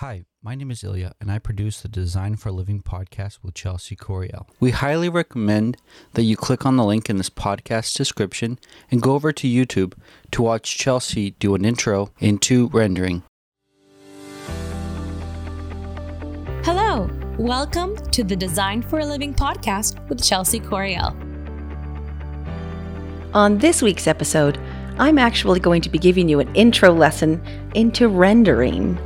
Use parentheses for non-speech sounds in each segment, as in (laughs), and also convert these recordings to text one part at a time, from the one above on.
Hi, my name is Ilya, and I produce the Design for a Living podcast with Chelsea Coriel. We highly recommend that you click on the link in this podcast description and go over to YouTube to watch Chelsea do an intro into rendering. Hello, welcome to the Design for a Living podcast with Chelsea Coriel. On this week's episode, I'm actually going to be giving you an intro lesson into rendering.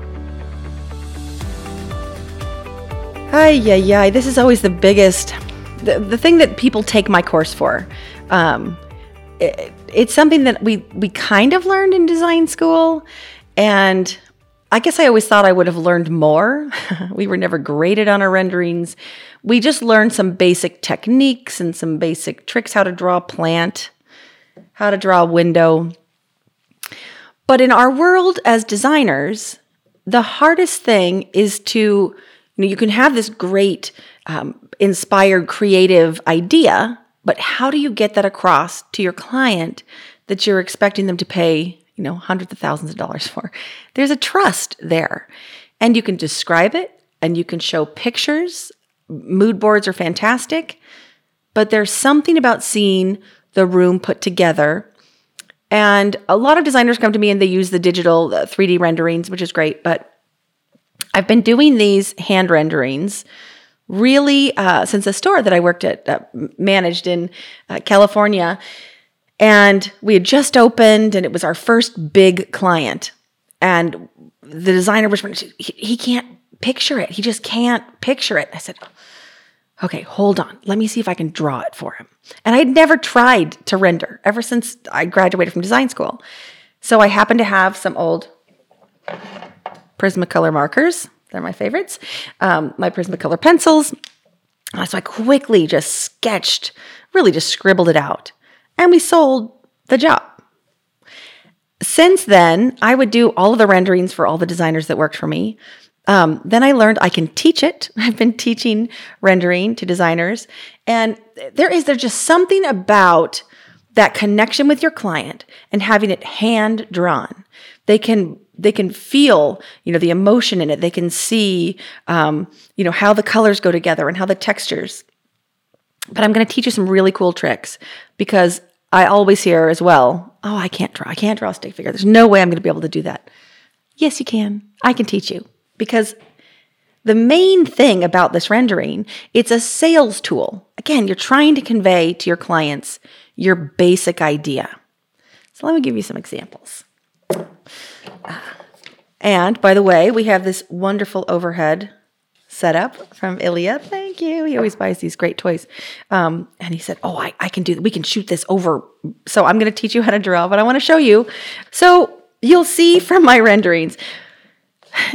Ay, yeah, ay. This is always the biggest, the, the thing that people take my course for. Um, it, it's something that we, we kind of learned in design school. And I guess I always thought I would have learned more. (laughs) we were never graded on our renderings. We just learned some basic techniques and some basic tricks how to draw a plant, how to draw a window. But in our world as designers, the hardest thing is to you know, you can have this great, um, inspired, creative idea, but how do you get that across to your client that you're expecting them to pay, you know, hundreds of thousands of dollars for? There's a trust there. And you can describe it and you can show pictures. Mood boards are fantastic, but there's something about seeing the room put together. And a lot of designers come to me and they use the digital 3D renderings, which is great, but I've been doing these hand renderings really uh, since the store that I worked at, uh, managed in uh, California. And we had just opened, and it was our first big client. And the designer was, he, he can't picture it. He just can't picture it. I said, okay, hold on. Let me see if I can draw it for him. And I'd never tried to render ever since I graduated from design school. So I happened to have some old Prismacolor markers. They're my favorites. Um, my Prismacolor pencils. Uh, so I quickly just sketched, really just scribbled it out. And we sold the job. Since then, I would do all of the renderings for all the designers that worked for me. Um, then I learned I can teach it. (laughs) I've been teaching rendering to designers. And there is there's just something about that connection with your client and having it hand drawn. They can they can feel you know the emotion in it. They can see um, you know how the colors go together and how the textures. But i'm going to teach you some really cool tricks because i always hear as well oh i can't draw i can't draw a stick figure. There's no way i'm going to be able to do that. Yes you can. I can teach you. Because the main thing about this rendering it's a sales tool. Again you're trying to convey to your clients your basic idea. So let me give you some examples and by the way, we have this wonderful overhead setup from Ilya. Thank you. He always buys these great toys. Um, and he said, Oh, I, I can do We can shoot this over. So I'm going to teach you how to draw, but I want to show you. So you'll see from my renderings.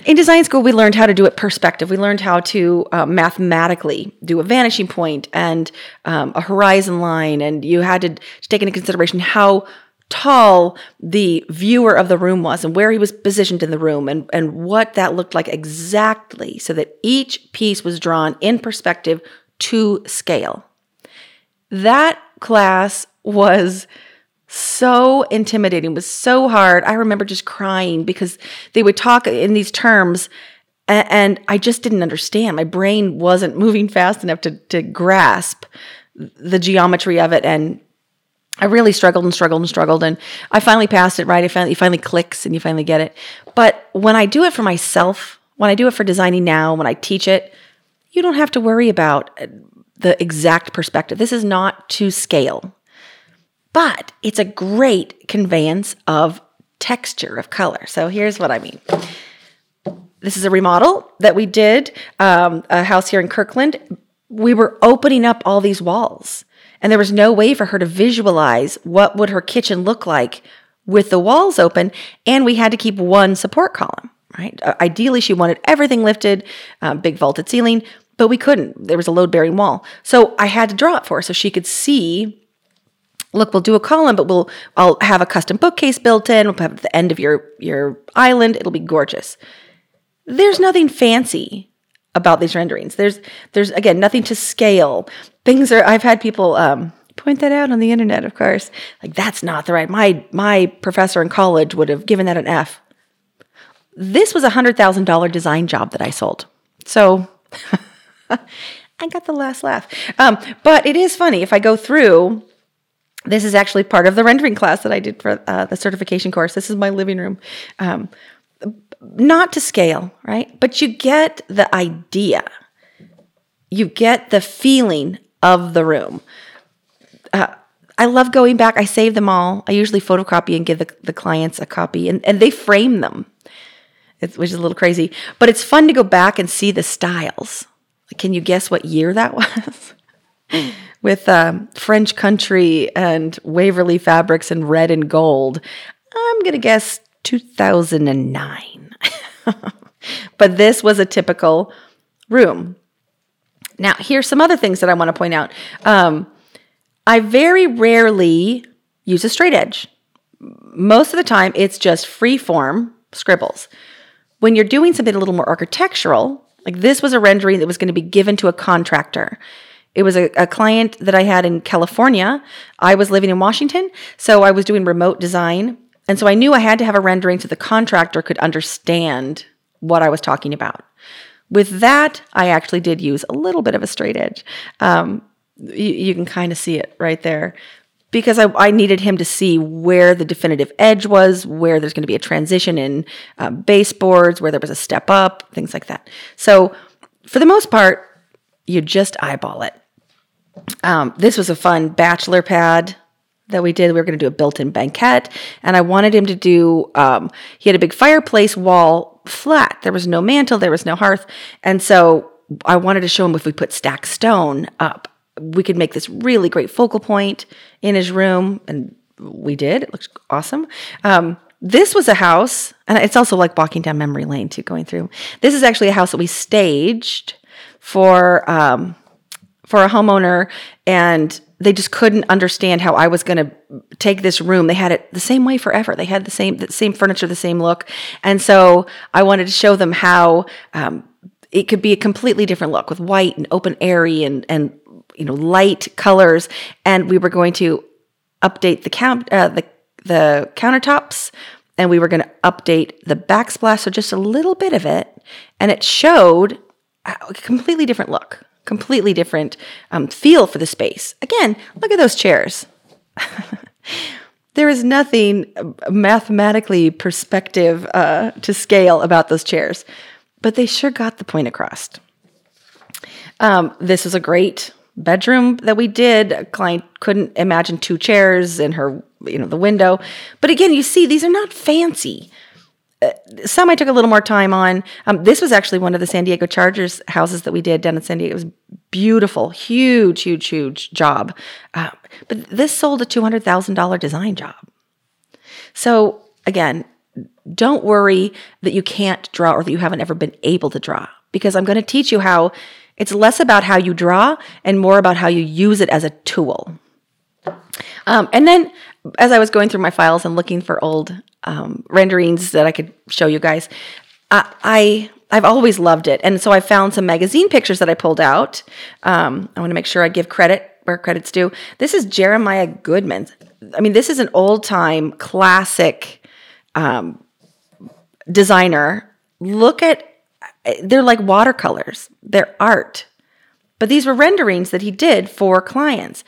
In design school, we learned how to do it perspective. We learned how to uh, mathematically do a vanishing point and um, a horizon line, and you had to take into consideration how tall the viewer of the room was and where he was positioned in the room and, and what that looked like exactly so that each piece was drawn in perspective to scale. That class was so intimidating, was so hard. I remember just crying because they would talk in these terms and, I just didn't understand. My brain wasn't moving fast enough to, to grasp the geometry of it and I really struggled and struggled and struggled, and I finally passed it. Right, it finally, it finally clicks, and you finally get it. But when I do it for myself, when I do it for designing now, when I teach it, you don't have to worry about uh, the exact perspective. This is not to scale, but it's a great conveyance of texture of color. So here's what I mean. This is a remodel that we did, um, a house here in Kirkland. We were opening up all these walls and there was no way for her to visualize what would her kitchen look like with the walls open and we had to keep one support column right? Uh, ideally she wanted everything lifted um, big vaulted ceiling but we couldn't. There was a load bearing wall. So i had to draw it for her so she could see look we'll do a column but we'll i'll have a custom bookcase built in. We'll have the end of your your island. It'll be gorgeous. There's nothing fancy about these renderings. There's there's again nothing to scale things are I've had people um, point that out on the internet, of course. Like that's not the right. My my professor in college would have given that an F. this was a $100,000 design job that I sold. So (laughs) I got the last laugh. Um, but it is funny if I go through. This is actually part of the rendering class that I did for uh, the certification course. This is my living room. Um, not to scale, right? But you get the idea. You get the feeling of the room. Uh, I love going back. I save them all. I usually photocopy and give the, the clients a copy, and, and they frame them, which is a little crazy. But it's fun to go back and see the styles. Can you guess what year that (laughs) was? With um, French country and Waverly fabrics and red and gold. I'm going to guess 2009. (laughs) but this was a typical room. Now, here's some other things that I want to point out. Um, I very rarely use a straight edge. Most of the time, it's just free form scribbles. When you're doing something a little more architectural, like this was a rendering that was going to be given to a contractor. It was a, a, client that I had in California. I was living in Washington, so I was doing remote design. And so I knew I had to have a rendering so the contractor could understand what I was talking about. With that, I actually did use a little bit of a straight edge. Um, you, you can kind of see it right there because I, I, needed him to see where the definitive edge was, where there's going to be a transition in uh, baseboards, where there was a step up, things like that. So, for the most part, you just eyeball it. Um, this was a fun bachelor pad that we did. We were going to do a built in banquette, and I wanted him to do, um, he had a big fireplace wall flat. There was no mantle, there was no hearth. And so, I wanted to show him if we put stacked stone up we could make this really great focal point in his room, and we did. It looks awesome. Um, this was a house, and it's also like walking down memory lane too, going through. This is actually a house that we staged for um, for a homeowner, and they just couldn't understand how I was going to take this room. They had it the same way forever. They had the same the same furniture, the same look, and so I wanted to show them how. Um, it could be a completely different look with white and open airy and and you know light colors, and we were going to update the count uh, the the countertops, and we were going to update the backsplash, so just a little bit of it, and it showed a completely different look, completely different um, feel for the space. Again, look at those chairs. (laughs) there is nothing mathematically perspective uh, to scale about those chairs, but they sure got the point across. Um, this is a great bedroom that we did. A client couldn't imagine two chairs in her, you know, the window. But again, you see, these are not fancy. Some I took a little more time on. Um, this was actually one of the San Diego Chargers houses that we did down in San Diego. It was beautiful, huge, huge, huge job. Uh, but this sold a two hundred thousand dollar design job. So again, don't worry that you can't draw or that you haven't ever been able to draw because I'm going to teach you how it's less about how you draw and more about how you use it as a tool. Um, and then as I was going through my files and looking for old um, renderings that I could show you guys, I, I I've always loved it, and so I found some magazine pictures that I pulled out. Um, I want to make sure I give credit where credit's due. This is Jeremiah Goodman. I mean, this is an old time classic um, designer. Look at they're like watercolors, they're art. But these were renderings that he did for clients.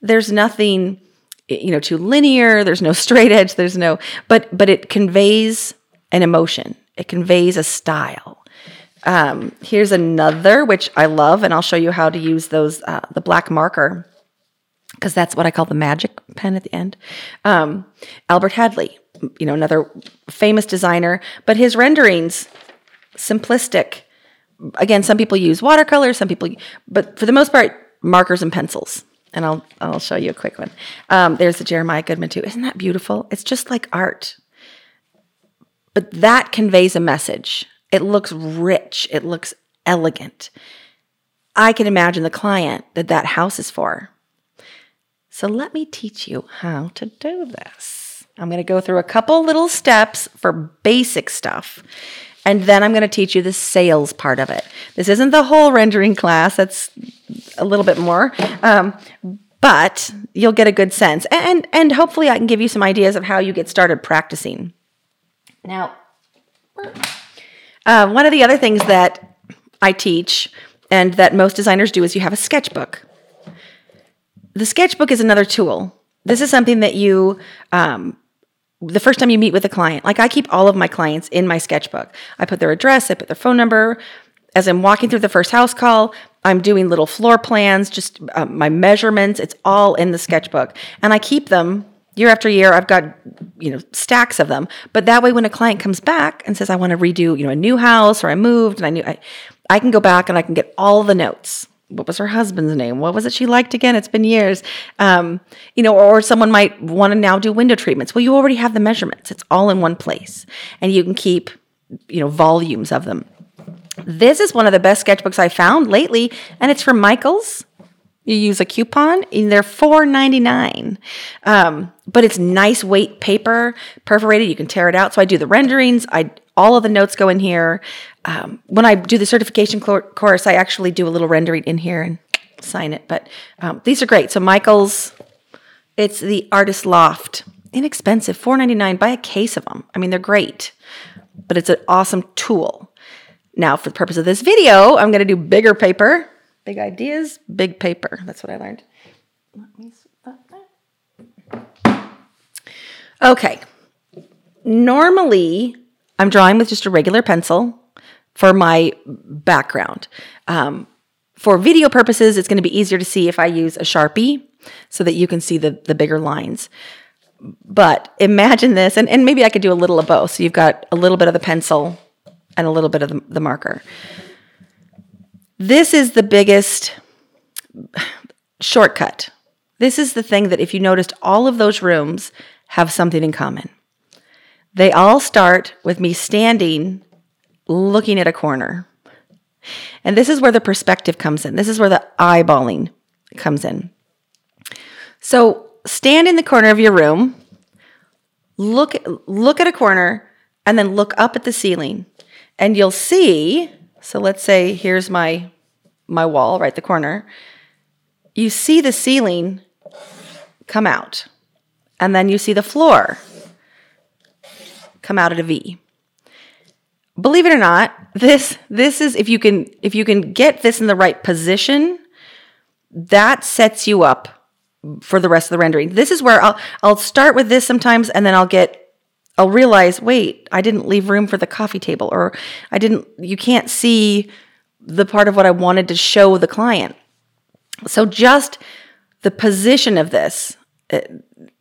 There's nothing you know too linear, there's no (laughs) straight edge, there's no but but it conveys an emotion. It conveys a style. Um, here's another which I love, and I'll show you how to use those uh, the black marker because that's what I call the magic pen at the end. Um, Albert Hadley, you know, another famous designer, but his renderings simplistic. Again, some people use watercolors, some people, but for the most part, markers and pencils. And I'll I'll show you a quick one. Um, there's the Jeremiah Goodman too. Isn't that beautiful? It's just like art, but that conveys a message. It looks rich. It looks elegant. I can imagine the client that that house is for. So let me teach you how to do this. I'm going to go through a couple little steps for basic stuff. And then I'm going to teach you the sales part of it. This isn't the whole rendering class, that's a little bit more. Um, but you'll get a good sense. And, and hopefully, I can give you some ideas of how you get started practicing. Now, Uh, one of the other things that I teach and that most designers do is you have a sketchbook. The sketchbook is another tool. This is something that you, um, the first time you meet with a client, like I keep all of my clients in my sketchbook. I put their address, I put their phone number. As I'm walking through the first house call, I'm doing little floor plans, just um, my measurements. It's all in the sketchbook. And I keep them year after year i've got you know stacks of them but that way when a client comes back and says i want to redo you know a new house or i moved and i knew I, I can go back and i can get all the notes what was her husband's name? What was it she liked again? It's been years. Um, you know or, or someone might want to now do window treatments. Well you already have the measurements. It's all in one place and you can keep you know volumes of them. This is one of the best sketchbooks i found lately and it's from michaels. You use a coupon and they're $4.99 um, but it's nice weight paper perforated. You can tear it out. So i do the renderings. I all of the notes go in here. Um, when i do the certification course i actually do a little rendering in here and sign it but um, these are great. So michael's it's the artist loft. Inexpensive $4.99 buy a case of them i mean they're great but it's an awesome tool. Now for the purpose of this video i'm going to do bigger paper. Big ideas, big paper. That's what I learned. Okay. Normally, I'm drawing with just a regular pencil for my background. Um, for video purposes, it's going to be easier to see if I use a Sharpie so that you can see the, the bigger lines. But imagine this, and, and maybe I could do a little of both. So you've got a little bit of the pencil and a little bit of the, the marker. This is the biggest shortcut. This is the thing that if you noticed, all of those rooms have something in common. They all start with me standing looking at a corner. And this is where the perspective comes in. This is where the eyeballing comes in. So stand in the corner of your room, look, look at a corner, and then look up at the ceiling. And you'll see so let's say here's my my wall, right the corner. You see the ceiling come out. And then you see the floor come out at a V. Believe it or not, this this is if you can if you can get this in the right position, that sets you up for the rest of the rendering. This is where I'll I'll start with this sometimes and then I'll get I'll realize, wait, I didn't leave room for the coffee table, or I didn't, you can't see the part of what I wanted to show the client. So just the position of this uh,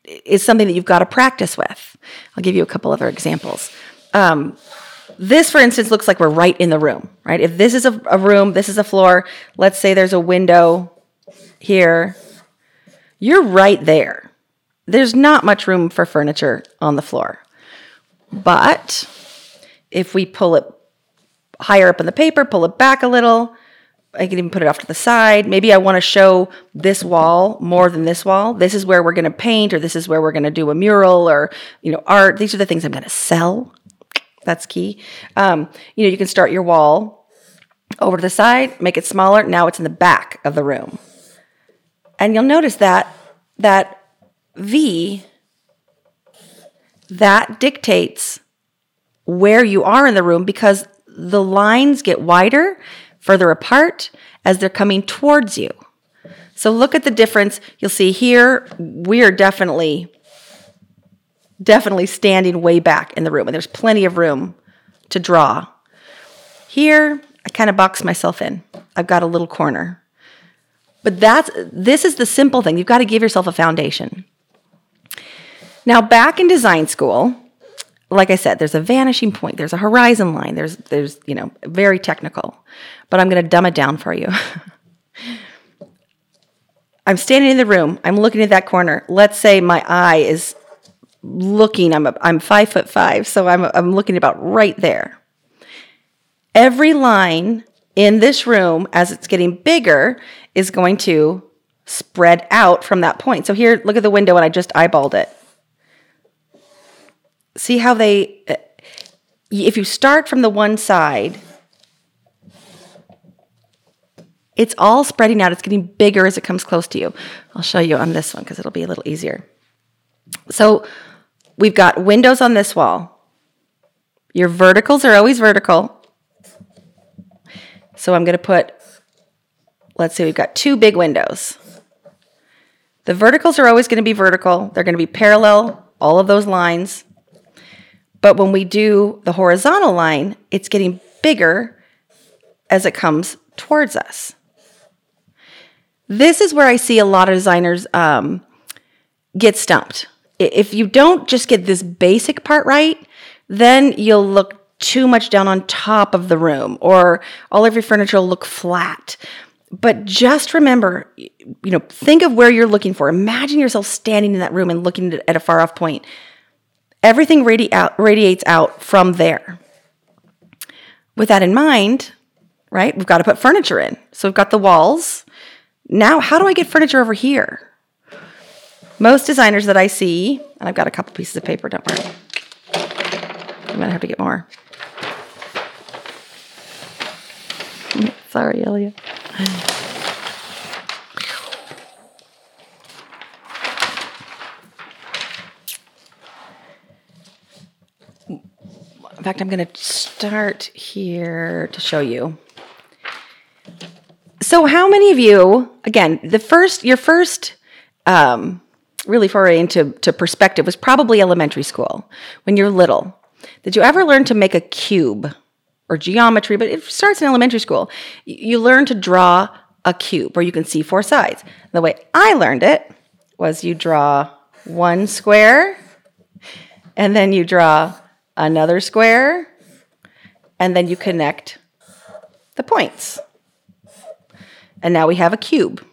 is something that you've got to practice with. I'll give you a couple other examples. Um, this, for instance, looks like we're right in the room, right? If this is a, a room, this is a floor, let's say there's a window here, you're right there. There's not much room for furniture on the floor. But if we pull it higher up in the paper, pull it back a little, I can even put it off to the side. Maybe I want to show this wall more than this wall. This is where we're going to paint, or this is where we're going to do a mural, or you know, art. These are the things I'm going to sell. That's key. Um, you know, you can start your wall over to the side, make it smaller. Now it's in the back of the room, and you'll notice that that V that dictates where you are in the room because the lines get wider, further apart as they're coming towards you. So look at the difference. You'll see here, we are definitely, definitely standing way back in the room, and there's plenty of room to draw. Here, I kind of box myself in. I've got a little corner. But that's this is the simple thing. You've got to give yourself a foundation. Now, back in design school, like I said, there's a vanishing point, there's a horizon line, there's there's, you know, very technical. But I'm going to dumb it down for you. (laughs) I'm standing in the room, I'm looking at that corner. Let's say my eye is looking, I'm a, I'm 5 foot 5, so I'm I'm looking about right there. Every line in this room as it's getting bigger is going to spread out from that point. So here, look at the window and I just eyeballed it see how they uh, if you start from the one side it's all spreading out it's getting bigger as it comes close to you i'll show you on this one because it'll be a little easier so we've got windows on this wall Your verticals are always vertical. So I'm going to put, let's say we've got two big windows. The verticals are always going to be vertical, they're going to be parallel, all of those lines. But when we do the horizontal line, it's getting bigger as it comes towards us. This is where I see a lot of designers um, get stumped. If you don't just get this basic part right, then you'll look too much down on top of the room or all of your furniture will look flat. But just remember, you know, think of where you're looking for. Imagine yourself standing in that room and looking at a far off point. Everything radi- out, radiates out from there. With that in mind, right, we've got to put furniture in. So we've got the walls. Now, how do I get furniture over here? Most designers that I see, and I've got a couple pieces of paper, don't worry. I'm gonna have to get more. (laughs) Sorry, Elliot. In fact, I'm going to start here to show you. So, how many of you, again, the first, your first um, really foray into to perspective was probably elementary school when you're little. Did you ever learn to make a cube or geometry? But it starts in elementary school. You learn to draw a cube where you can see four sides. The way I learned it was you draw one square, and then you draw another square, and then you connect the points. And now we have a cube.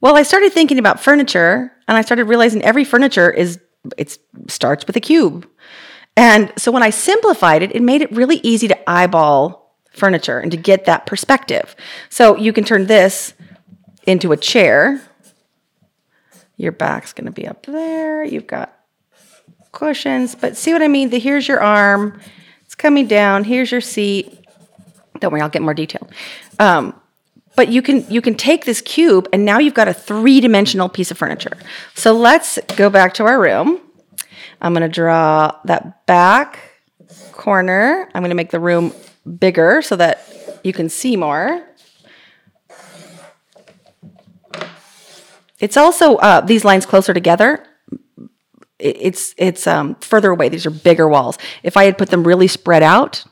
Well, I started thinking about furniture and I started realizing every furniture is it starts with a cube. And so when I simplified it, it made it really easy to eyeball furniture and to get that perspective. So you can turn this into a chair. Your back's going to be up there. You've got cushions, but see what I mean? The, here's your arm. It's coming down. Here's your seat. Don't worry, I'll get more detail. Um, but you can you can take this cube and now you've got a three-dimensional piece of furniture. So let's go back to our room. I'm going to draw that back corner. I'm going to make the room bigger so that you can see more. It's also uh, these lines closer together. It's it's um, further away. These are bigger walls. If I had put them really spread out,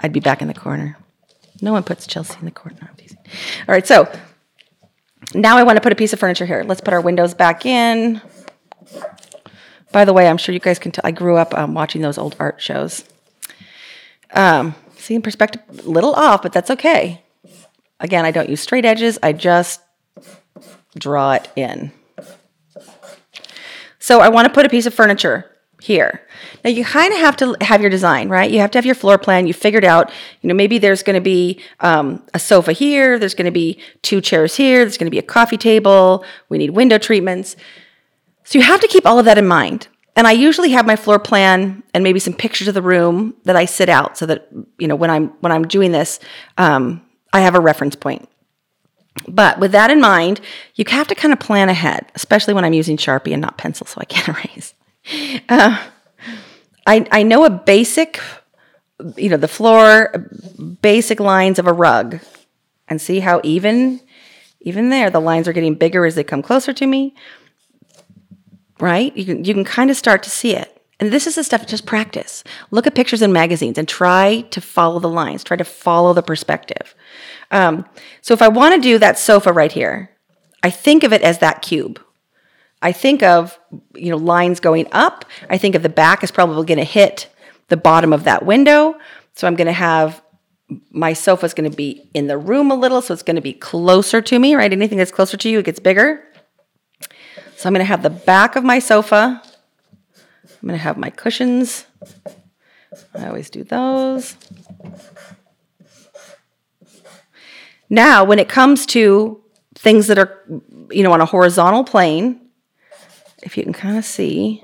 I'd be back in the corner. No one puts Chelsea in the corner. All right, so now I want to put a piece of furniture here. Let's put our windows back in. By the way, I'm sure you guys can tell I grew up um, watching those old art shows. Um, see, in perspective, a little off, but that's okay. Again, I don't use straight edges, I just draw it in. So I want to put a piece of furniture here. Now you kind of have to have your design, right? You have to have your floor plan. You figured out, you know, maybe there's going to be um, a sofa here. There's going to be two chairs here. There's going to be a coffee table. We need window treatments. So you have to keep all of that in mind. And I usually have my floor plan and maybe some pictures of the room that I sit out so that you know when I'm when I'm doing this, um, I have a reference point. But with that in mind, you have to kind of plan ahead, especially when I'm using Sharpie and not pencil, so I can't (laughs) erase. Uh, I, I know a basic, you know, the floor, basic lines of a rug, and see how even, even there, the lines are getting bigger as they come closer to me. Right? You can you can kind of start to see it. And this is the stuff just practice. Look at pictures in magazines and try to follow the lines. Try to follow the perspective. Um, so if I want to do that sofa right here, I think of it as that cube. I think of you know lines going up. I think of the back is probably going to hit the bottom of that window. So I'm going to have my sofa is going to be in the room a little, so it's going to be closer to me, right? Anything that's closer to you, it gets bigger. So I'm going to have the back of my sofa. I'm going to have my cushions. I always do those. Now, when it comes to things that are, you know, on a horizontal plane, if you can kind of see.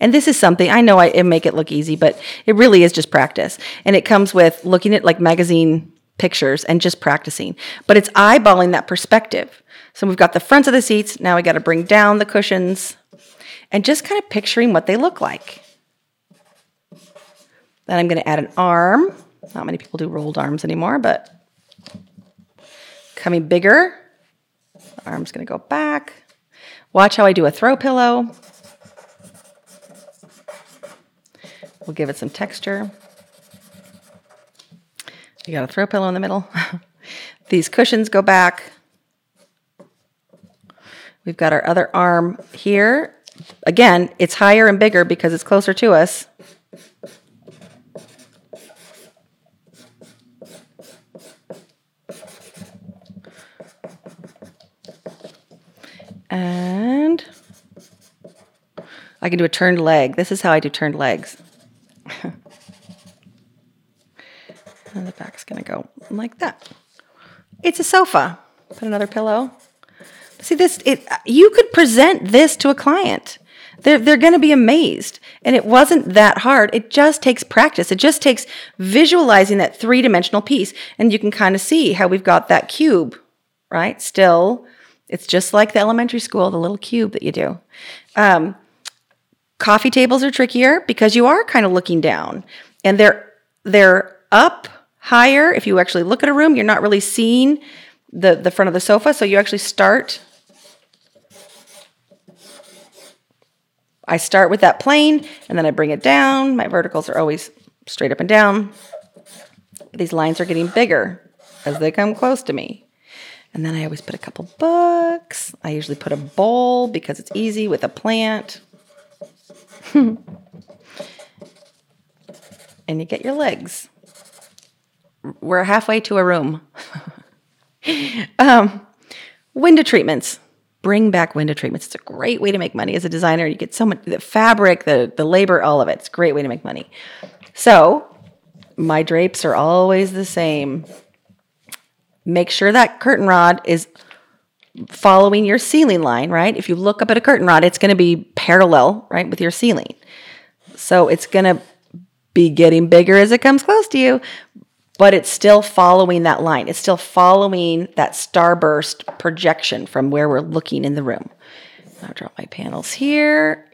And this is something I know I, make it look easy, but it really is just practice. And it comes with looking at like magazine pictures and just practicing. But it's eyeballing that perspective. So we've got the fronts of the seats. Now we got to bring down the cushions and just kind of picturing what they look like. Then I'm going to add an arm. Not many people do rolled arms anymore, but coming bigger. Arm's going to go back. Watch how I do a throw pillow. We'll give it some texture. You got a throw pillow in the middle. (laughs) These cushions go back. We've got our other arm here. Again, it's higher and bigger because it's closer to us. I can do a turned leg. This is how I do turned legs. (laughs) and the back's going to go like that. It's a sofa. Put another pillow. See this it you could present this to a client. They're they're going to be amazed. And it wasn't that hard. It just takes practice. It just takes visualizing that three-dimensional piece and you can kind of see how we've got that cube, right? Still it's just like the elementary school, the little cube that you do. Um, coffee tables are trickier because you are kind of looking down, and they're they're up higher. If you actually look at a room, you're not really seeing the the front of the sofa, so you actually start. I start with that plane and then I bring it down. My verticals are always straight up and down. These lines are getting bigger as they come close to me. And then I always put a couple books. I usually put a bowl because it's easy with a plant. (laughs) and you get your legs. We're halfway to a room. (laughs) um, window treatments. Bring back window treatments. It's a great way to make money as a designer. You get so much the fabric, the, the labor, all of it. It's a great way to make money. So my drapes are always the same. Make sure that curtain rod is following your ceiling line, right? If you look up at a curtain rod, it's going to be parallel, right, with your ceiling. So it's going to be getting bigger as it comes close to you, but it's still following that line. It's still following that starburst projection from where we're looking in the room. I'll draw my panels here.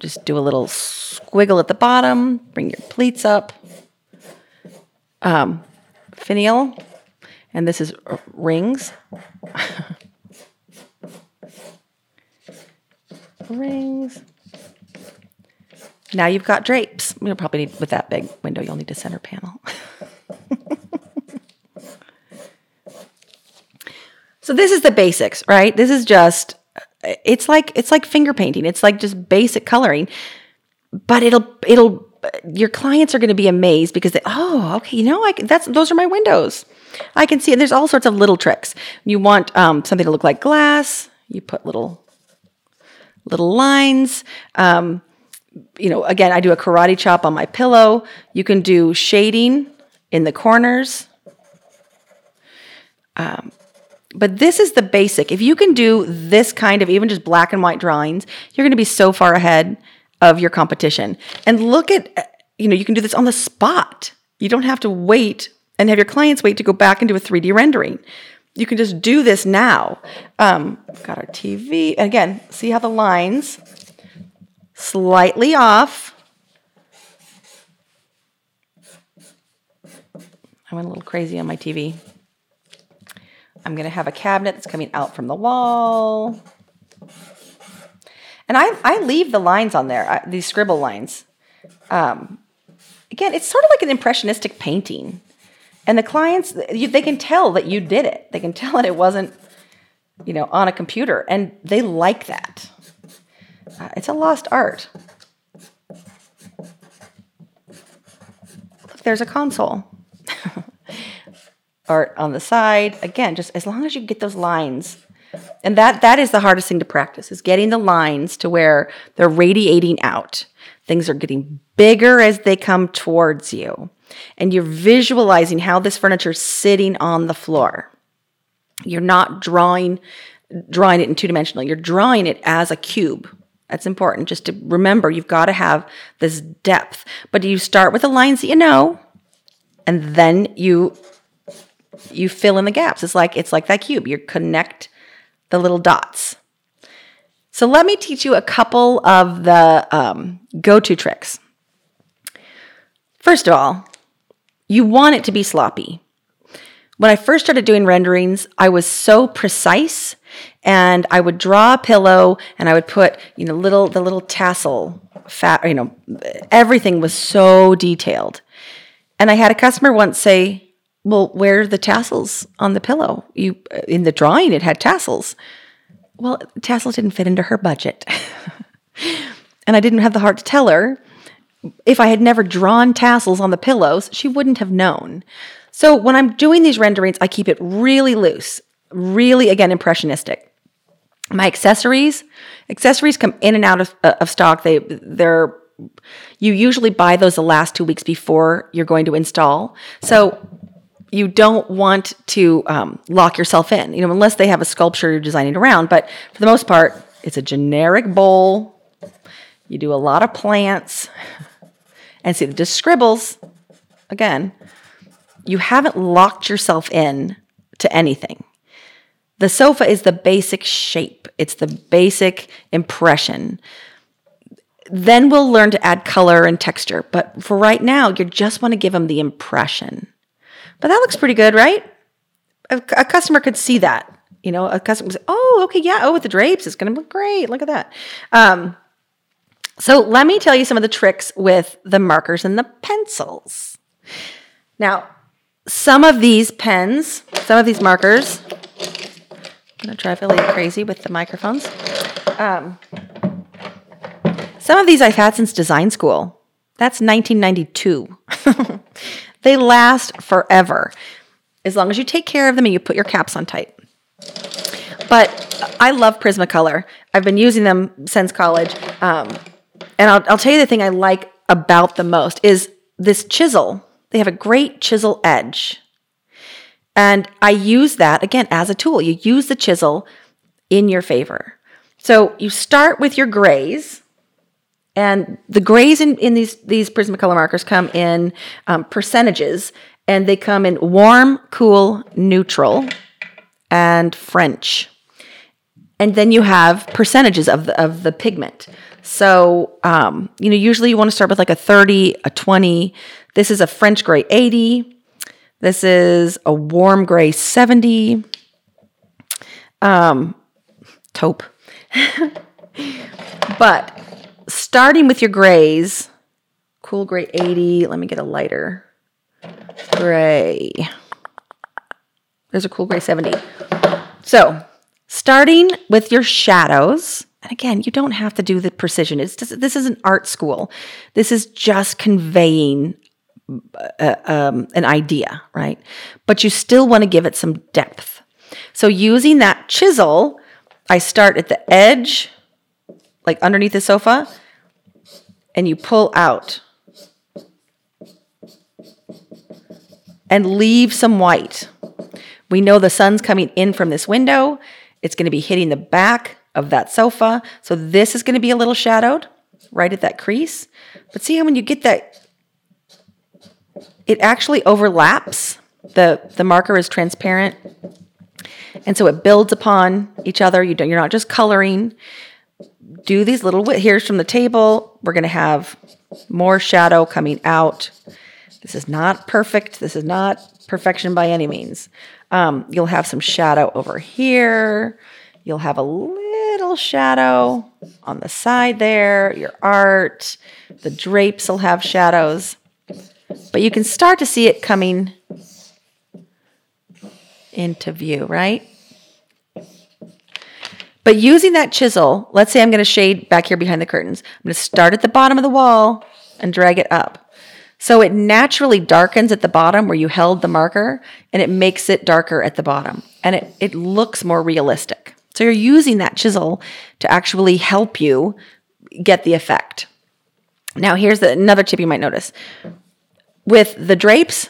Just do a little squiggle at the bottom. Bring your pleats up. Um, finial and this is rings. (laughs) rings. Now you've got drapes. You'll probably need, with that big window, you'll need a center panel. (laughs) so this is the basics, right? This is just, it's like, it's like finger painting. It's like just basic coloring, but it'll, it'll, your clients are going to be amazed because they, oh, okay, you know, I, that's, those are my windows. I can see it. There's all sorts of little tricks. You want um, something to look like glass. You put little little lines. Um, you know, again, I do a karate chop on my pillow. You can do shading in the corners. Um, but this is the basic. If you can do this kind of even just black and white drawings, you're going to be so far ahead of your competition. And look at, you know, you can do this on the spot. You don't have to wait and have your clients wait to go back and do a 3D rendering. You can just do this now. Um, got our TV. Again, see how the lines slightly off. I went a little crazy on my TV. I'm going to have a cabinet that's coming out from the wall. And I, I leave the lines on there, I, these scribble lines. Um, again, it's sort of like an impressionistic painting. And the clients, they can tell that you did it. They can tell that it wasn't, you know, on a computer, and they like that. Uh, it's a lost art. Look, there's a console. (laughs) art on the side. Again, just as long as you get those lines. And that that is the hardest thing to practice is getting the lines to where they're radiating out. Things are getting bigger as they come towards you and you're visualizing how this furniture is sitting on the floor. You're not drawing drawing it in two dimensional. You're drawing it as a cube. That's important just to remember you've got to have this depth. But you start with the lines that you know and then you you fill in the gaps. It's like it's like that cube. You connect the little dots. So let me teach you a couple of the um, go-to tricks. First of all, you want it to be sloppy. When I first started doing renderings, I was so precise and I would draw a pillow and I would put, you know, little the little tassel fat, you know, everything was so detailed. And I had a customer once say, "Well, where are the tassels on the pillow? You in the drawing it had tassels." Well, tassels didn't fit into her budget. (laughs) and I didn't have the heart to tell her if I had never drawn tassels on the pillows, she wouldn't have known. So when I'm doing these renderings, I keep it really loose, really, again, impressionistic. My accessories, accessories come in and out of, uh, of stock. They, they're, you usually buy those the last two weeks before you're going to install. So you don't want to um, lock yourself in, you know, unless they have a sculpture you're designing around. But for the most part, it's a generic bowl. You do a lot of plants. (laughs) And see, the just scribbles, again, you haven't locked yourself in to anything. The sofa is the basic shape, it's the basic impression. Then we'll learn to add color and texture. But for right now, you just want to give them the impression. But that looks pretty good, right? A, a customer could see that. You know, a customer say, oh, okay, yeah, oh, with the drapes, it's going to look great. Look at that. Um, so let me tell you some of the tricks with the markers and the pencils. Now, some of these pens, some of these markers, I'm to drive Elliot crazy with the microphones. Um, some of these I've had since design school. That's 1992. (laughs) they last forever as long as you take care of them and you put your caps on tight. But I love Prismacolor. I've been using them since college. Um, and I'll, I'll tell you the thing I like about the most is this chisel they have a great chisel edge. And I use that again as a tool. You use the chisel in your favor. So you start with your grays, and the grays in, in these, these Prismacolor markers come in um, percentages, and they come in warm, cool, neutral, and French. And then you have percentages of the, of the pigment. So, um, you know, usually you want to start with like a 30, a 20. This is a French gray 80. This is a warm gray 70. Um, taupe. (laughs) but starting with your grays, cool gray 80. Let me get a lighter gray. There's a cool gray 70. So, starting with your shadows, and again, you don't have to do the precision. It's just, this is an art school. This is just conveying uh, um, an idea, right? But you still want to give it some depth. So using that chisel, I start at the edge, like underneath the sofa, and you pull out and leave some white. We know the sun's coming in from this window. It's going to be hitting the back of that sofa. So this is going to be a little shadowed right at that crease. But see how when you get that, it actually overlaps. The, the marker is transparent. And so it builds upon each other. You don't, you're not just coloring. Do these little, here's from the table. We're going to have more shadow coming out. This is not perfect. This is not perfection by any means. Um, you'll have some shadow over here. You'll have a little shadow on the side there, your art, the drapes will have shadows. But you can start to see it coming into view, right? But using that chisel, let's say I'm going to shade back here behind the curtains. I'm going to start at the bottom of the wall and drag it up. So it naturally darkens at the bottom where you held the marker and it makes it darker at the bottom and it, it looks more realistic. So you're using that chisel to actually help you get the effect. Now, here's the, another tip you might notice. With the drapes,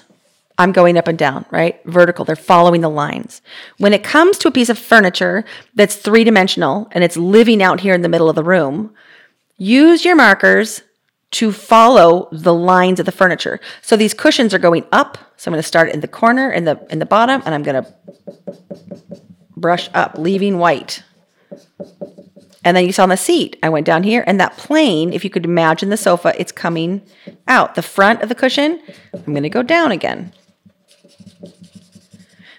I'm going up and down, right? Vertical. They're following the lines. When it comes to a piece of furniture that's three dimensional and it's living out here in the middle of the room, use your markers to follow the lines of the furniture. So these cushions are going up. So I'm going to start in the corner in the in the bottom and I'm going to brush up, leaving white. And then you saw on the seat, I went down here, and that plane, if you could imagine the sofa, it's coming out. The front of the cushion, I'm going to go down again.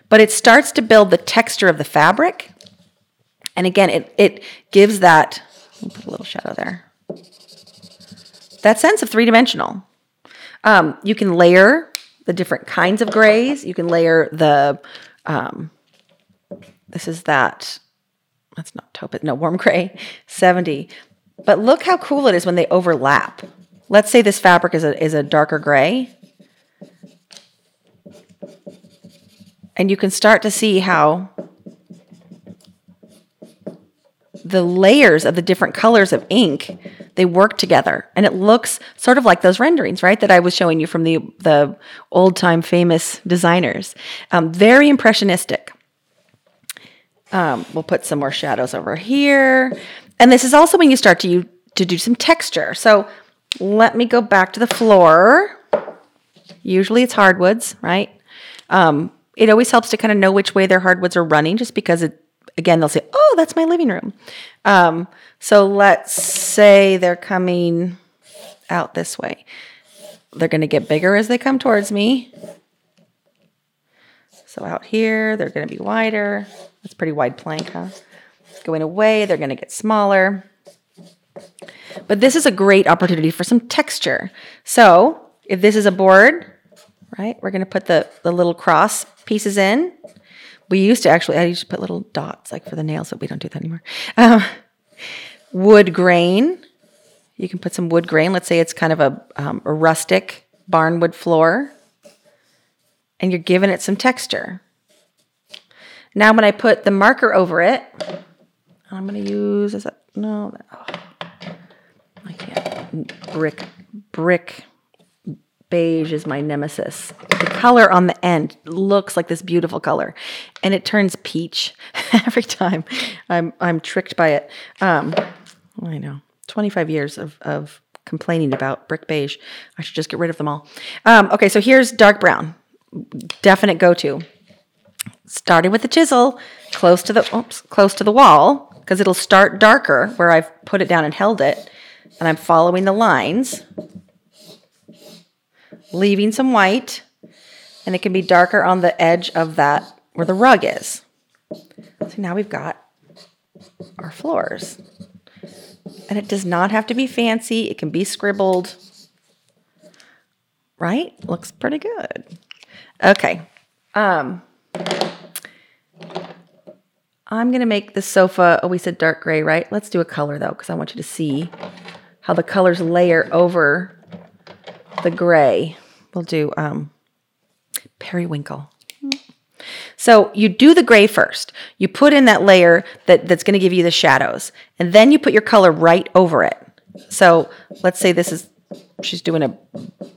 But it starts to build the texture of the fabric. And again, it, it gives that, put a little shadow there, that sense of three dimensional. Um, you can layer the different kinds of grays. You can layer the, um, this is that that's not taupe, no, warm gray, 70. But look how cool it is when they overlap. Let's say this fabric is a, is a darker gray. And you can start to see how the layers of the different colors of ink they work together and it looks sort of like those renderings right that i was showing you from the the old time famous designers um, very impressionistic um, we'll put some more shadows over here. And this is also when you start to, you, to do some texture. So let me go back to the floor. Usually it's hardwoods, right? Um, it always helps to kind of know which way their hardwoods are running just because it, again, they'll say, oh, that's my living room. Um, so let's say they're coming out this way. They're going to get bigger as they come towards me. So out here, they're going to be wider. That's pretty wide plank, huh? Going away, they're going to get smaller. But this is a great opportunity for some texture. So if this is a board, right, we're going to put the, the little cross pieces in. We used to actually, I used to put little dots like for the nails, but we don't do that anymore. Um, wood grain. You can put some wood grain. Let's say it's kind of a, um, a rustic barnwood floor. And you're giving it some texture. Now when I put the marker over it, I'm going to use, is that, no, oh, I can't. Brick, brick beige is my nemesis. The color on the end looks like this beautiful color, and it turns peach (laughs) every time. I'm I'm tricked by it. Um, I know. 25 years of of complaining about brick beige. I should just get rid of them all. Um, okay, so here's dark brown. Definite go to starting with the chisel close to the oops, close to the wall because it'll start darker where I've put it down and held it and I'm following the lines leaving some white and it can be darker on the edge of that where the rug is. So now we've got our floors. And it does not have to be fancy. It can be scribbled. Right? Looks pretty good. Okay. Um I'm going to make the sofa, oh, we said dark gray, right? Let's do a color though, because I want you to see how the colors layer over the gray. We'll do um, periwinkle. So you do the gray first. You put in that layer that, that's going to give you the shadows, and then you put your color right over it. So let's say this is, she's doing a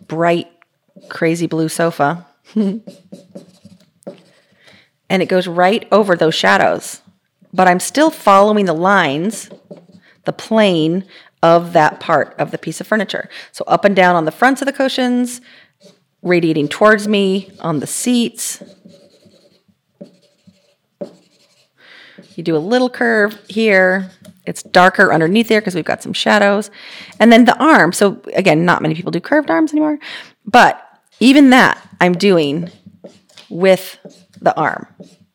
bright, crazy blue sofa. (laughs) and it goes right over those shadows. But I'm still following the lines, the plane of that part of the piece of furniture. So up and down on the fronts of the cushions, radiating towards me on the seats. You do a little curve here. It's darker underneath there because we've got some shadows. And then the arm. So again, not many people do curved arms anymore, but even that I'm doing with the arm,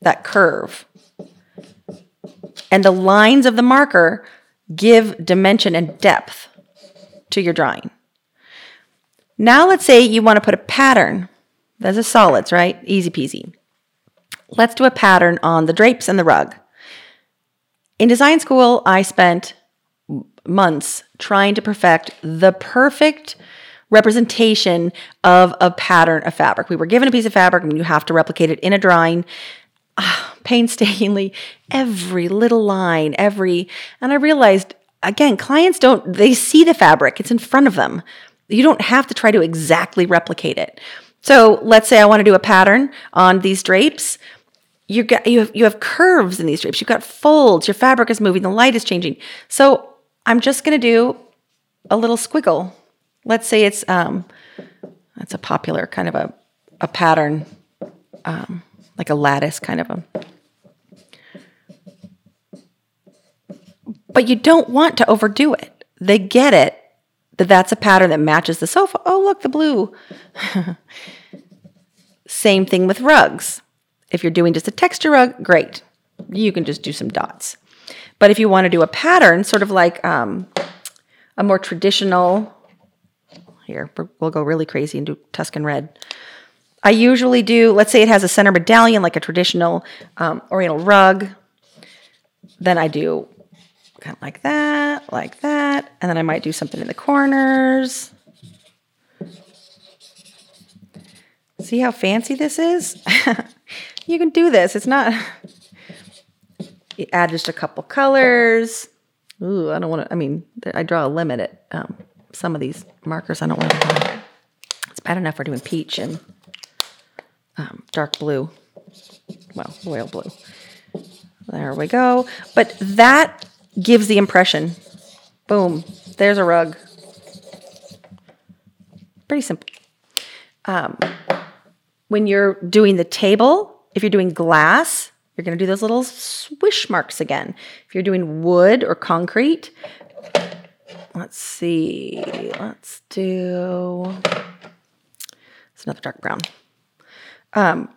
that curve. And the lines of the marker give dimension and depth to your drawing. Now, let's say you want to put a pattern. Those are solids, right? Easy peasy. Let's do a pattern on the drapes and the rug. In design school, I spent months trying to perfect the perfect representation of a pattern of fabric. We were given a piece of fabric and you have to replicate it in a drawing uh, painstakingly, every little line, every, and I realized again, clients don't, they see the fabric, it's in front of them. You don't have to try to exactly replicate it. So let's say I want to do a pattern on these drapes. You got you have you have curves in these drapes. You've got folds. Your fabric is moving. The light is changing. So I'm just going to do a little squiggle let's say it's um, that's a popular kind of a, a pattern, um, like a lattice kind of a But you don't want to overdo it. They get it that that's a pattern that matches the sofa. Oh, look, the blue. (laughs) Same thing with rugs. If you're doing just a texture rug, great. You can just do some dots. But if you want to do a pattern, sort of like um, a more traditional, here, we'll go really crazy and do Tuscan red. I usually do, let's say it has a center medallion, like a traditional um, oriental rug. Then I do kind of like that, like that. And then I might do something in the corners. See how fancy this is? (laughs) you can do this. It's not. You (laughs) add just a couple colors. Ooh, I don't want to. I mean, I draw a limit at um, some of these markers. I don't want to. It's bad enough for doing peach and um, dark blue. Well, royal blue. There we go. But that gives the impression. Boom. There's a rug. Pretty simple. Um, when you're doing the table, if you're doing glass, you're going to do those little swish marks again. If you're doing wood or concrete, let's see. Let's do. It's another dark brown. Um,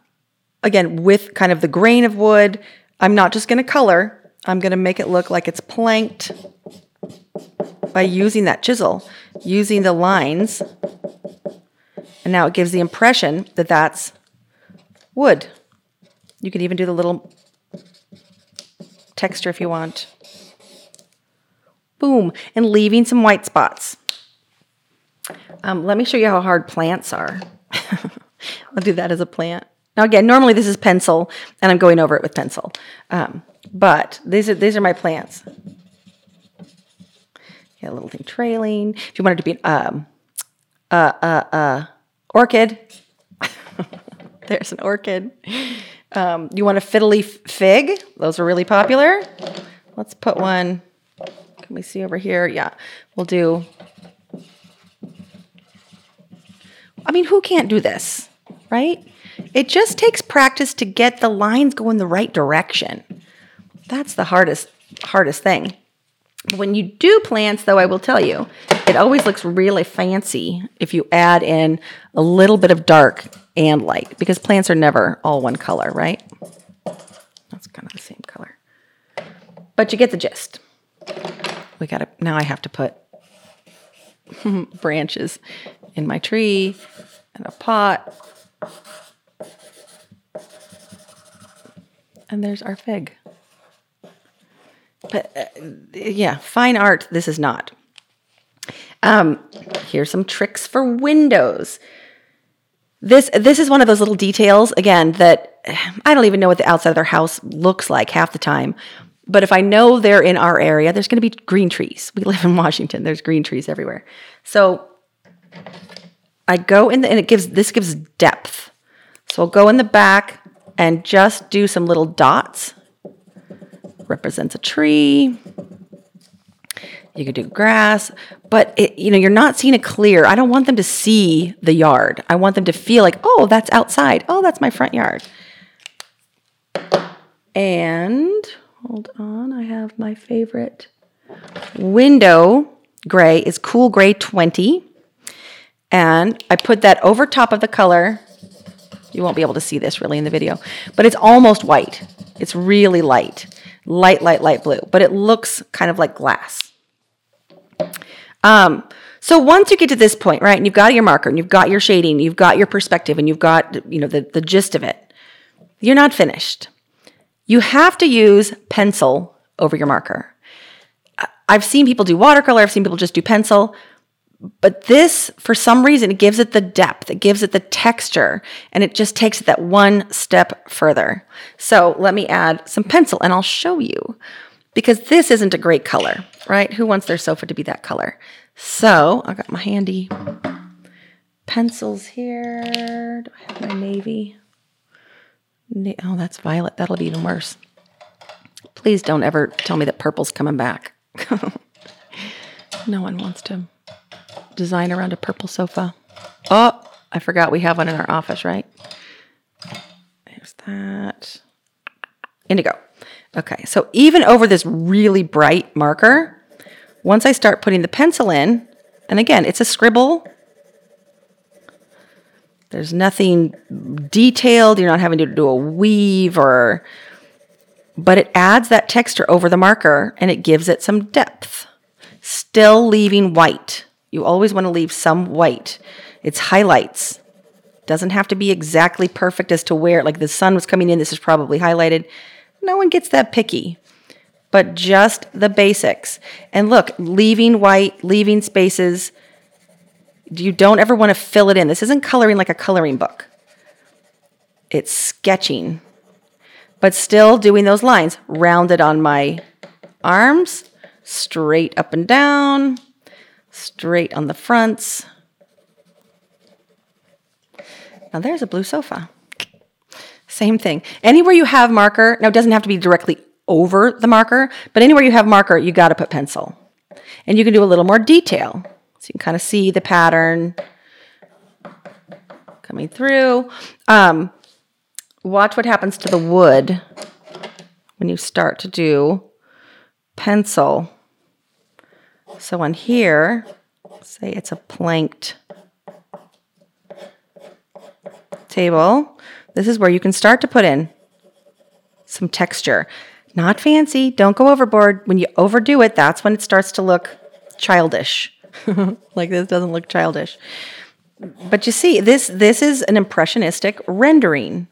again, with kind of the grain of wood, I'm not just going to color. I'm going to make it look like it's planked by using that chisel, using the lines. And now it gives the impression that that's wood. You could even do the little texture if you want. Boom. And leaving some white spots. Um, let me show you how hard plants are. (laughs) I'll do that as a plant. Now, again, normally this is pencil, and I'm going over it with pencil. Um, but these are these are my plants. A little thing trailing. If you wanted to be an um, uh, uh, uh, orchid, (laughs) there's an orchid. Um, you want a fiddly fig? Those are really popular. Let's put one. Can we see over here? Yeah, we'll do. I mean, who can't do this, right? It just takes practice to get the lines going the right direction. That's the hardest hardest thing. When you do plants, though, I will tell you, it always looks really fancy if you add in a little bit of dark and light because plants are never all one color, right? That's kind of the same color. But you get the gist. We got to, now I have to put (laughs) branches in my tree and a pot. And there's our fig. But uh, yeah, fine art, this is not. Um, here's some tricks for windows. This this is one of those little details again that (sighs) I don't even know what the outside of their house looks like half the time. But if I know they're in our area, there's going to be green trees. We live in Washington. There's green trees everywhere. So I go in the, and it gives this gives depth. So I'll go in the back and just do some little dots represents a tree. You could do grass, but it, you know, you're not seeing it clear. I don't want them to see the yard. I want them to feel like, oh, that's outside. Oh, that's my front yard. And hold on, I have my favorite window gray is cool gray 20. And I put that over top of the color. You won't be able to see this really in the video, but it's almost white. It's really light light, light, light blue, but it looks kind of like glass. Um, so once you get to this point, right, and you've got your marker, and you've got your shading, you've got your perspective, and you've got you know the, the gist of it, you're not finished. You have to use pencil over your marker. I've seen people do watercolor, I've seen people just do pencil. But this, for some reason, it gives it the depth, it gives it the texture, and it just takes it that one step further. So let me add some pencil and I'll show you because this isn't a great color, right? Who wants their sofa to be that color? So I got my handy pencils here. Do I have my navy? Oh, that's violet. That'll be even worse. Please don't ever tell me that purple's coming back. (laughs) no one wants to design around a purple sofa. Oh, I forgot we have one in our office, right? There's that. Indigo. Okay, so even over this really bright marker, once I start putting the pencil in, and again, it's a scribble. There's nothing detailed. You're not having to do a weave or, but it adds that texture over the marker and it gives it some depth. Still leaving white. You always want to leave some white. It's highlights. Doesn't have to be exactly perfect as to where, like the sun was coming in, this is probably highlighted. No one gets that picky, but just the basics. And look, leaving white, leaving spaces. You don't ever want to fill it in. This isn't coloring like a coloring book, it's sketching, but still doing those lines rounded on my arms, straight up and down, straight on the fronts. Now there's a blue sofa. Same thing. Anywhere you have marker, now it doesn't have to be directly over the marker, but anywhere you have marker, you got to put pencil. And you can do a little more detail. So you can kind of see the pattern coming through. Um, watch what happens to the wood when you start to do pencil. So on here, say it's a planked table, this is where you can start to put in some texture. Not fancy, don't go overboard. When you overdo it, that's when it starts to look childish. (laughs) like this doesn't look childish. But you see, this this is an impressionistic rendering.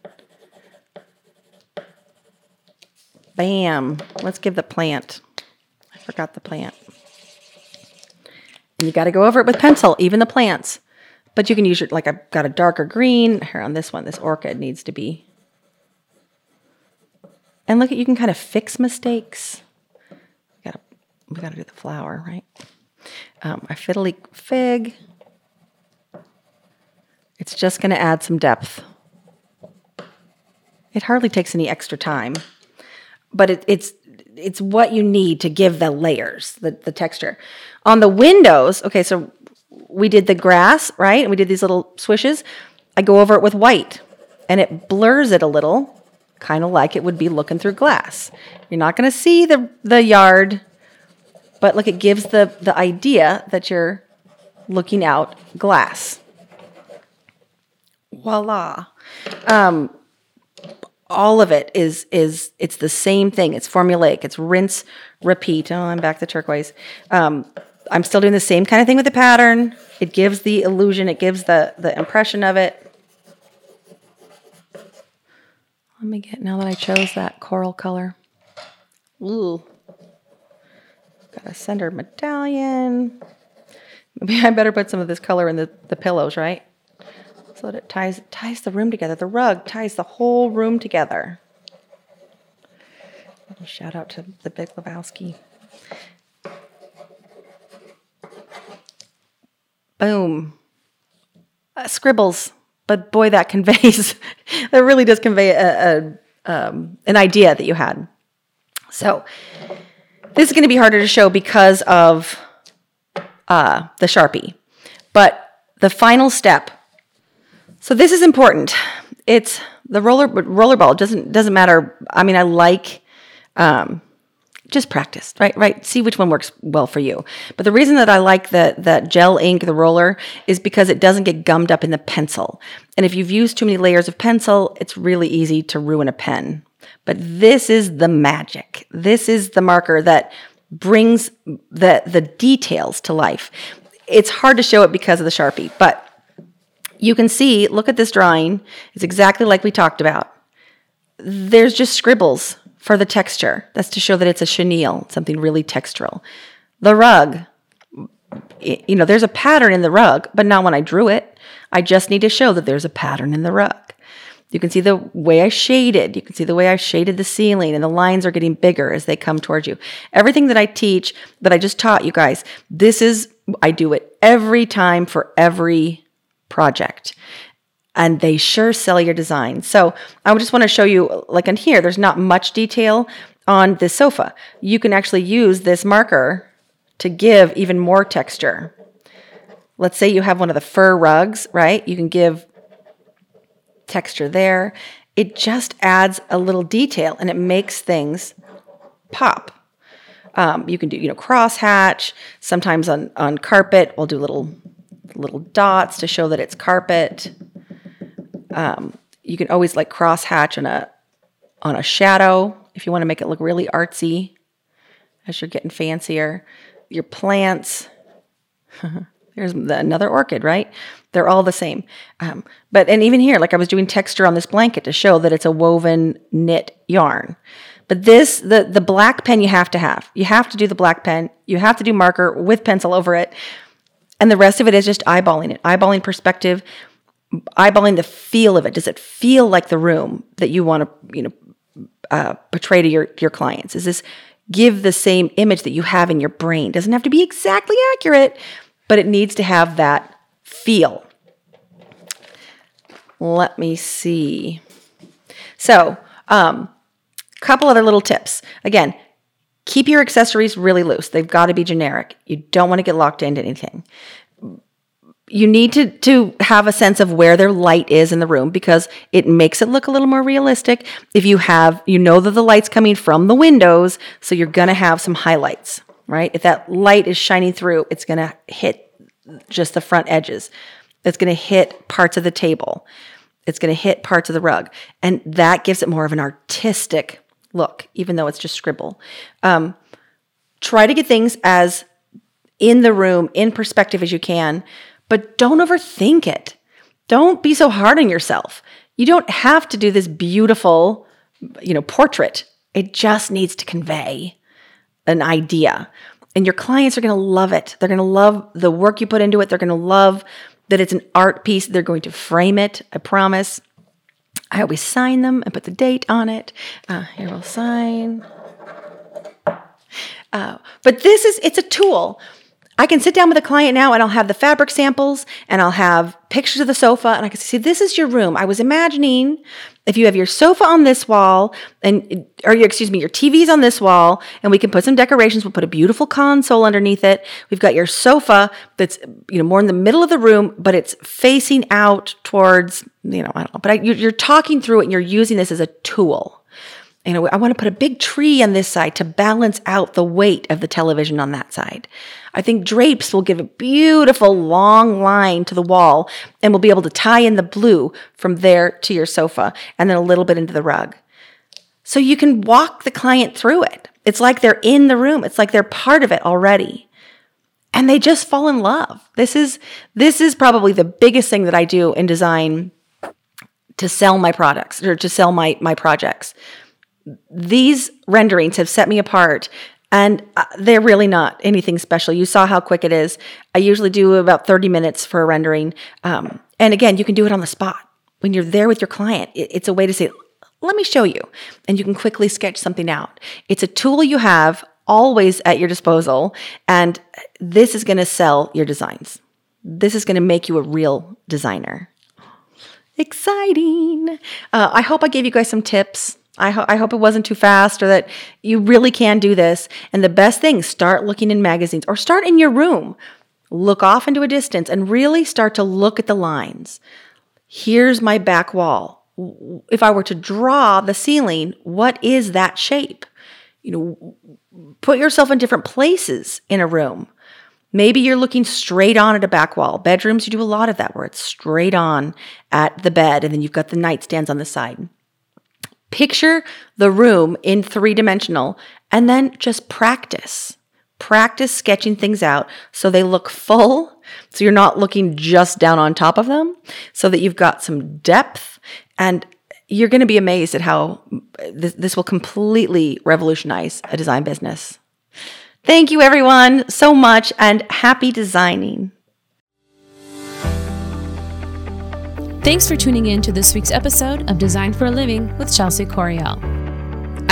Bam. Let's give the plant. I forgot the plant. And you got to go over it with pencil, even the plants. But you can use your, like I've got a darker green here on this one. This orchid needs to be. And look at, you can kind of fix mistakes. We gotta, we gotta do the flower, right? Um, our fiddly fig. It's just gonna add some depth. It hardly takes any extra time, but it, it's it's what you need to give the layers, the, the texture. On the windows, okay, so we did the grass, right? And we did these little swishes. I go over it with white and it blurs it a little, kind of like it would be looking through glass. You're not going to see the, the yard, but look, it gives the, the idea that you're looking out glass. Voila. Um, all of it is is it's the same thing. It's formulaic. It's rinse, repeat. Oh, I'm back to turquoise. Um, I'm still doing the same kind of thing with the pattern. It gives the illusion, it gives the, the impression of it. Let me get, now that I chose that coral color. Ooh. Got a center medallion. Maybe (laughs) I better put some of this color in the, the pillows, right? So that it ties, ties the room together. The rug ties the whole room together. Shout out to the Big Lebowski. Boom. Uh, scribbles, but boy, that (laughs) conveys, that really does convey a, a um, an idea that you had. So this is going to be harder to show because of uh, the Sharpie. But the final step, so this is important. It's the roller rollerball doesn't doesn't matter. I mean, I like um, just practice, right? Right. See which one works well for you. But the reason that I like the that gel ink, the roller, is because it doesn't get gummed up in the pencil. And if you've used too many layers of pencil, it's really easy to ruin a pen. But this is the magic. This is the marker that brings the the details to life. It's hard to show it because of the Sharpie, but you can see, look at this drawing. It's exactly like we talked about. There's just scribbles for the texture. That's to show that it's a chenille, something really textural. The rug, you know, there's a pattern in the rug, but not when I drew it. I just need to show that there's a pattern in the rug. You can see the way I shaded. You can see the way I shaded the ceiling, and the lines are getting bigger as they come towards you. Everything that I teach, that I just taught you guys, this is, I do it every time for every project and they sure sell your design. So I just want to show you, like in here, there's not much detail on this sofa. You can actually use this marker to give even more texture. Let's say you have one of the fur rugs, right? You can give texture there. It just adds a little detail and it makes things pop. Um, you can do, you know, crosshatch. Sometimes on on carpet, we'll do little little dots to show that it's carpet. Um, you can always like crosshatch on a on a shadow if you want to make it look really artsy as you're getting fancier. Your plants. (laughs) There's the, another orchid, right? They're all the same. Um, but and even here, like I was doing texture on this blanket to show that it's a woven knit yarn. But this, the the black pen you have to have. You have to do the black pen. You have to do marker with pencil over it. And the rest of it is just eyeballing it, eyeballing perspective, eyeballing the feel of it. Does it feel like the room that you want to, you know, uh, portray to your your clients? Is this give the same image that you have in your brain? Doesn't have to be exactly accurate, but it needs to have that feel. Let me see. So, um, a couple other little tips. Again, keep your accessories really loose. They've got to be generic. You don't want to get locked into anything. You need to, to have a sense of where their light is in the room because it makes it look a little more realistic. If you have, you know that the light's coming from the windows, so you're going to have some highlights, right? If that light is shining through, it's going to hit just the front edges. It's going to hit parts of the table. It's going to hit parts of the rug. And that gives it more of an artistic look, even though it's just scribble. Um, try to get things as in the room, in perspective as you can, but don't overthink it. Don't be so hard on yourself. You don't have to do this beautiful, you know, portrait. It just needs to convey an idea. And your clients are going to love it. They're going to love the work you put into it. They're going to love that it's an art piece. They're going to frame it. I promise. I always sign them and put the date on it. Uh, here we'll sign. Uh, but this is, it's a tool. I can sit down with a client now and I'll have the fabric samples and I'll have pictures of the sofa and I can see this is your room. I was imagining if you have your sofa on this wall and or your excuse me, your TV's on this wall and we can put some decorations, we'll put a beautiful console underneath it. We've got your sofa that's you know more in the middle of the room, but it's facing out towards, you know, I don't know, but I, you're, you're talking through it and you're using this as a tool you know, I want to put a big tree on this side to balance out the weight of the television on that side. I think drapes will give a beautiful long line to the wall and we'll be able to tie in the blue from there to your sofa and then a little bit into the rug. So you can walk the client through it. It's like they're in the room. It's like they're part of it already. And they just fall in love. This is this is probably the biggest thing that I do in design to sell my products or to sell my my projects these renderings have set me apart and uh, they're really not anything special. You saw how quick it is. I usually do about 30 minutes for a rendering. Um, and again, you can do it on the spot. When you're there with your client, it's a way to say, let me show you. And you can quickly sketch something out. It's a tool you have always at your disposal. And this is going to sell your designs. This is going to make you a real designer. Exciting. Uh, I hope I gave you guys some tips I, ho- I hope it wasn't too fast or that you really can do this. And the best thing, start looking in magazines or start in your room. Look off into a distance and really start to look at the lines. Here's my back wall. If I were to draw the ceiling, what is that shape? You know, put yourself in different places in a room. Maybe you're looking straight on at a back wall. Bedrooms, you do a lot of that where it's straight on at the bed and then you've got the nightstands on the side. Picture the room in three dimensional and then just practice. Practice sketching things out so they look full. So you're not looking just down on top of them, so that you've got some depth. And you're going to be amazed at how this, this will completely revolutionize a design business. Thank you, everyone, so much, and happy designing. Thanks for tuning in to this week's episode of Design for a Living with Chelsea Coriel.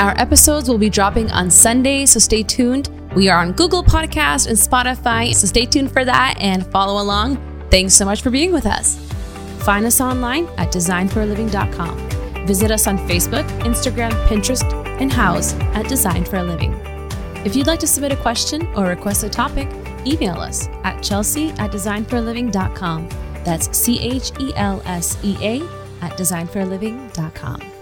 Our episodes will be dropping on Sunday, so stay tuned. We are on Google Podcast and Spotify, so stay tuned for that and follow along. Thanks so much for being with us. Find us online at designforaliving.com. Visit us on Facebook, Instagram, Pinterest, and Houzz at Design for a Living. If you'd like to submit a question or request a topic, email us at chelsea at designforaliving.com. That's C H E L S E A at designforaliving.com.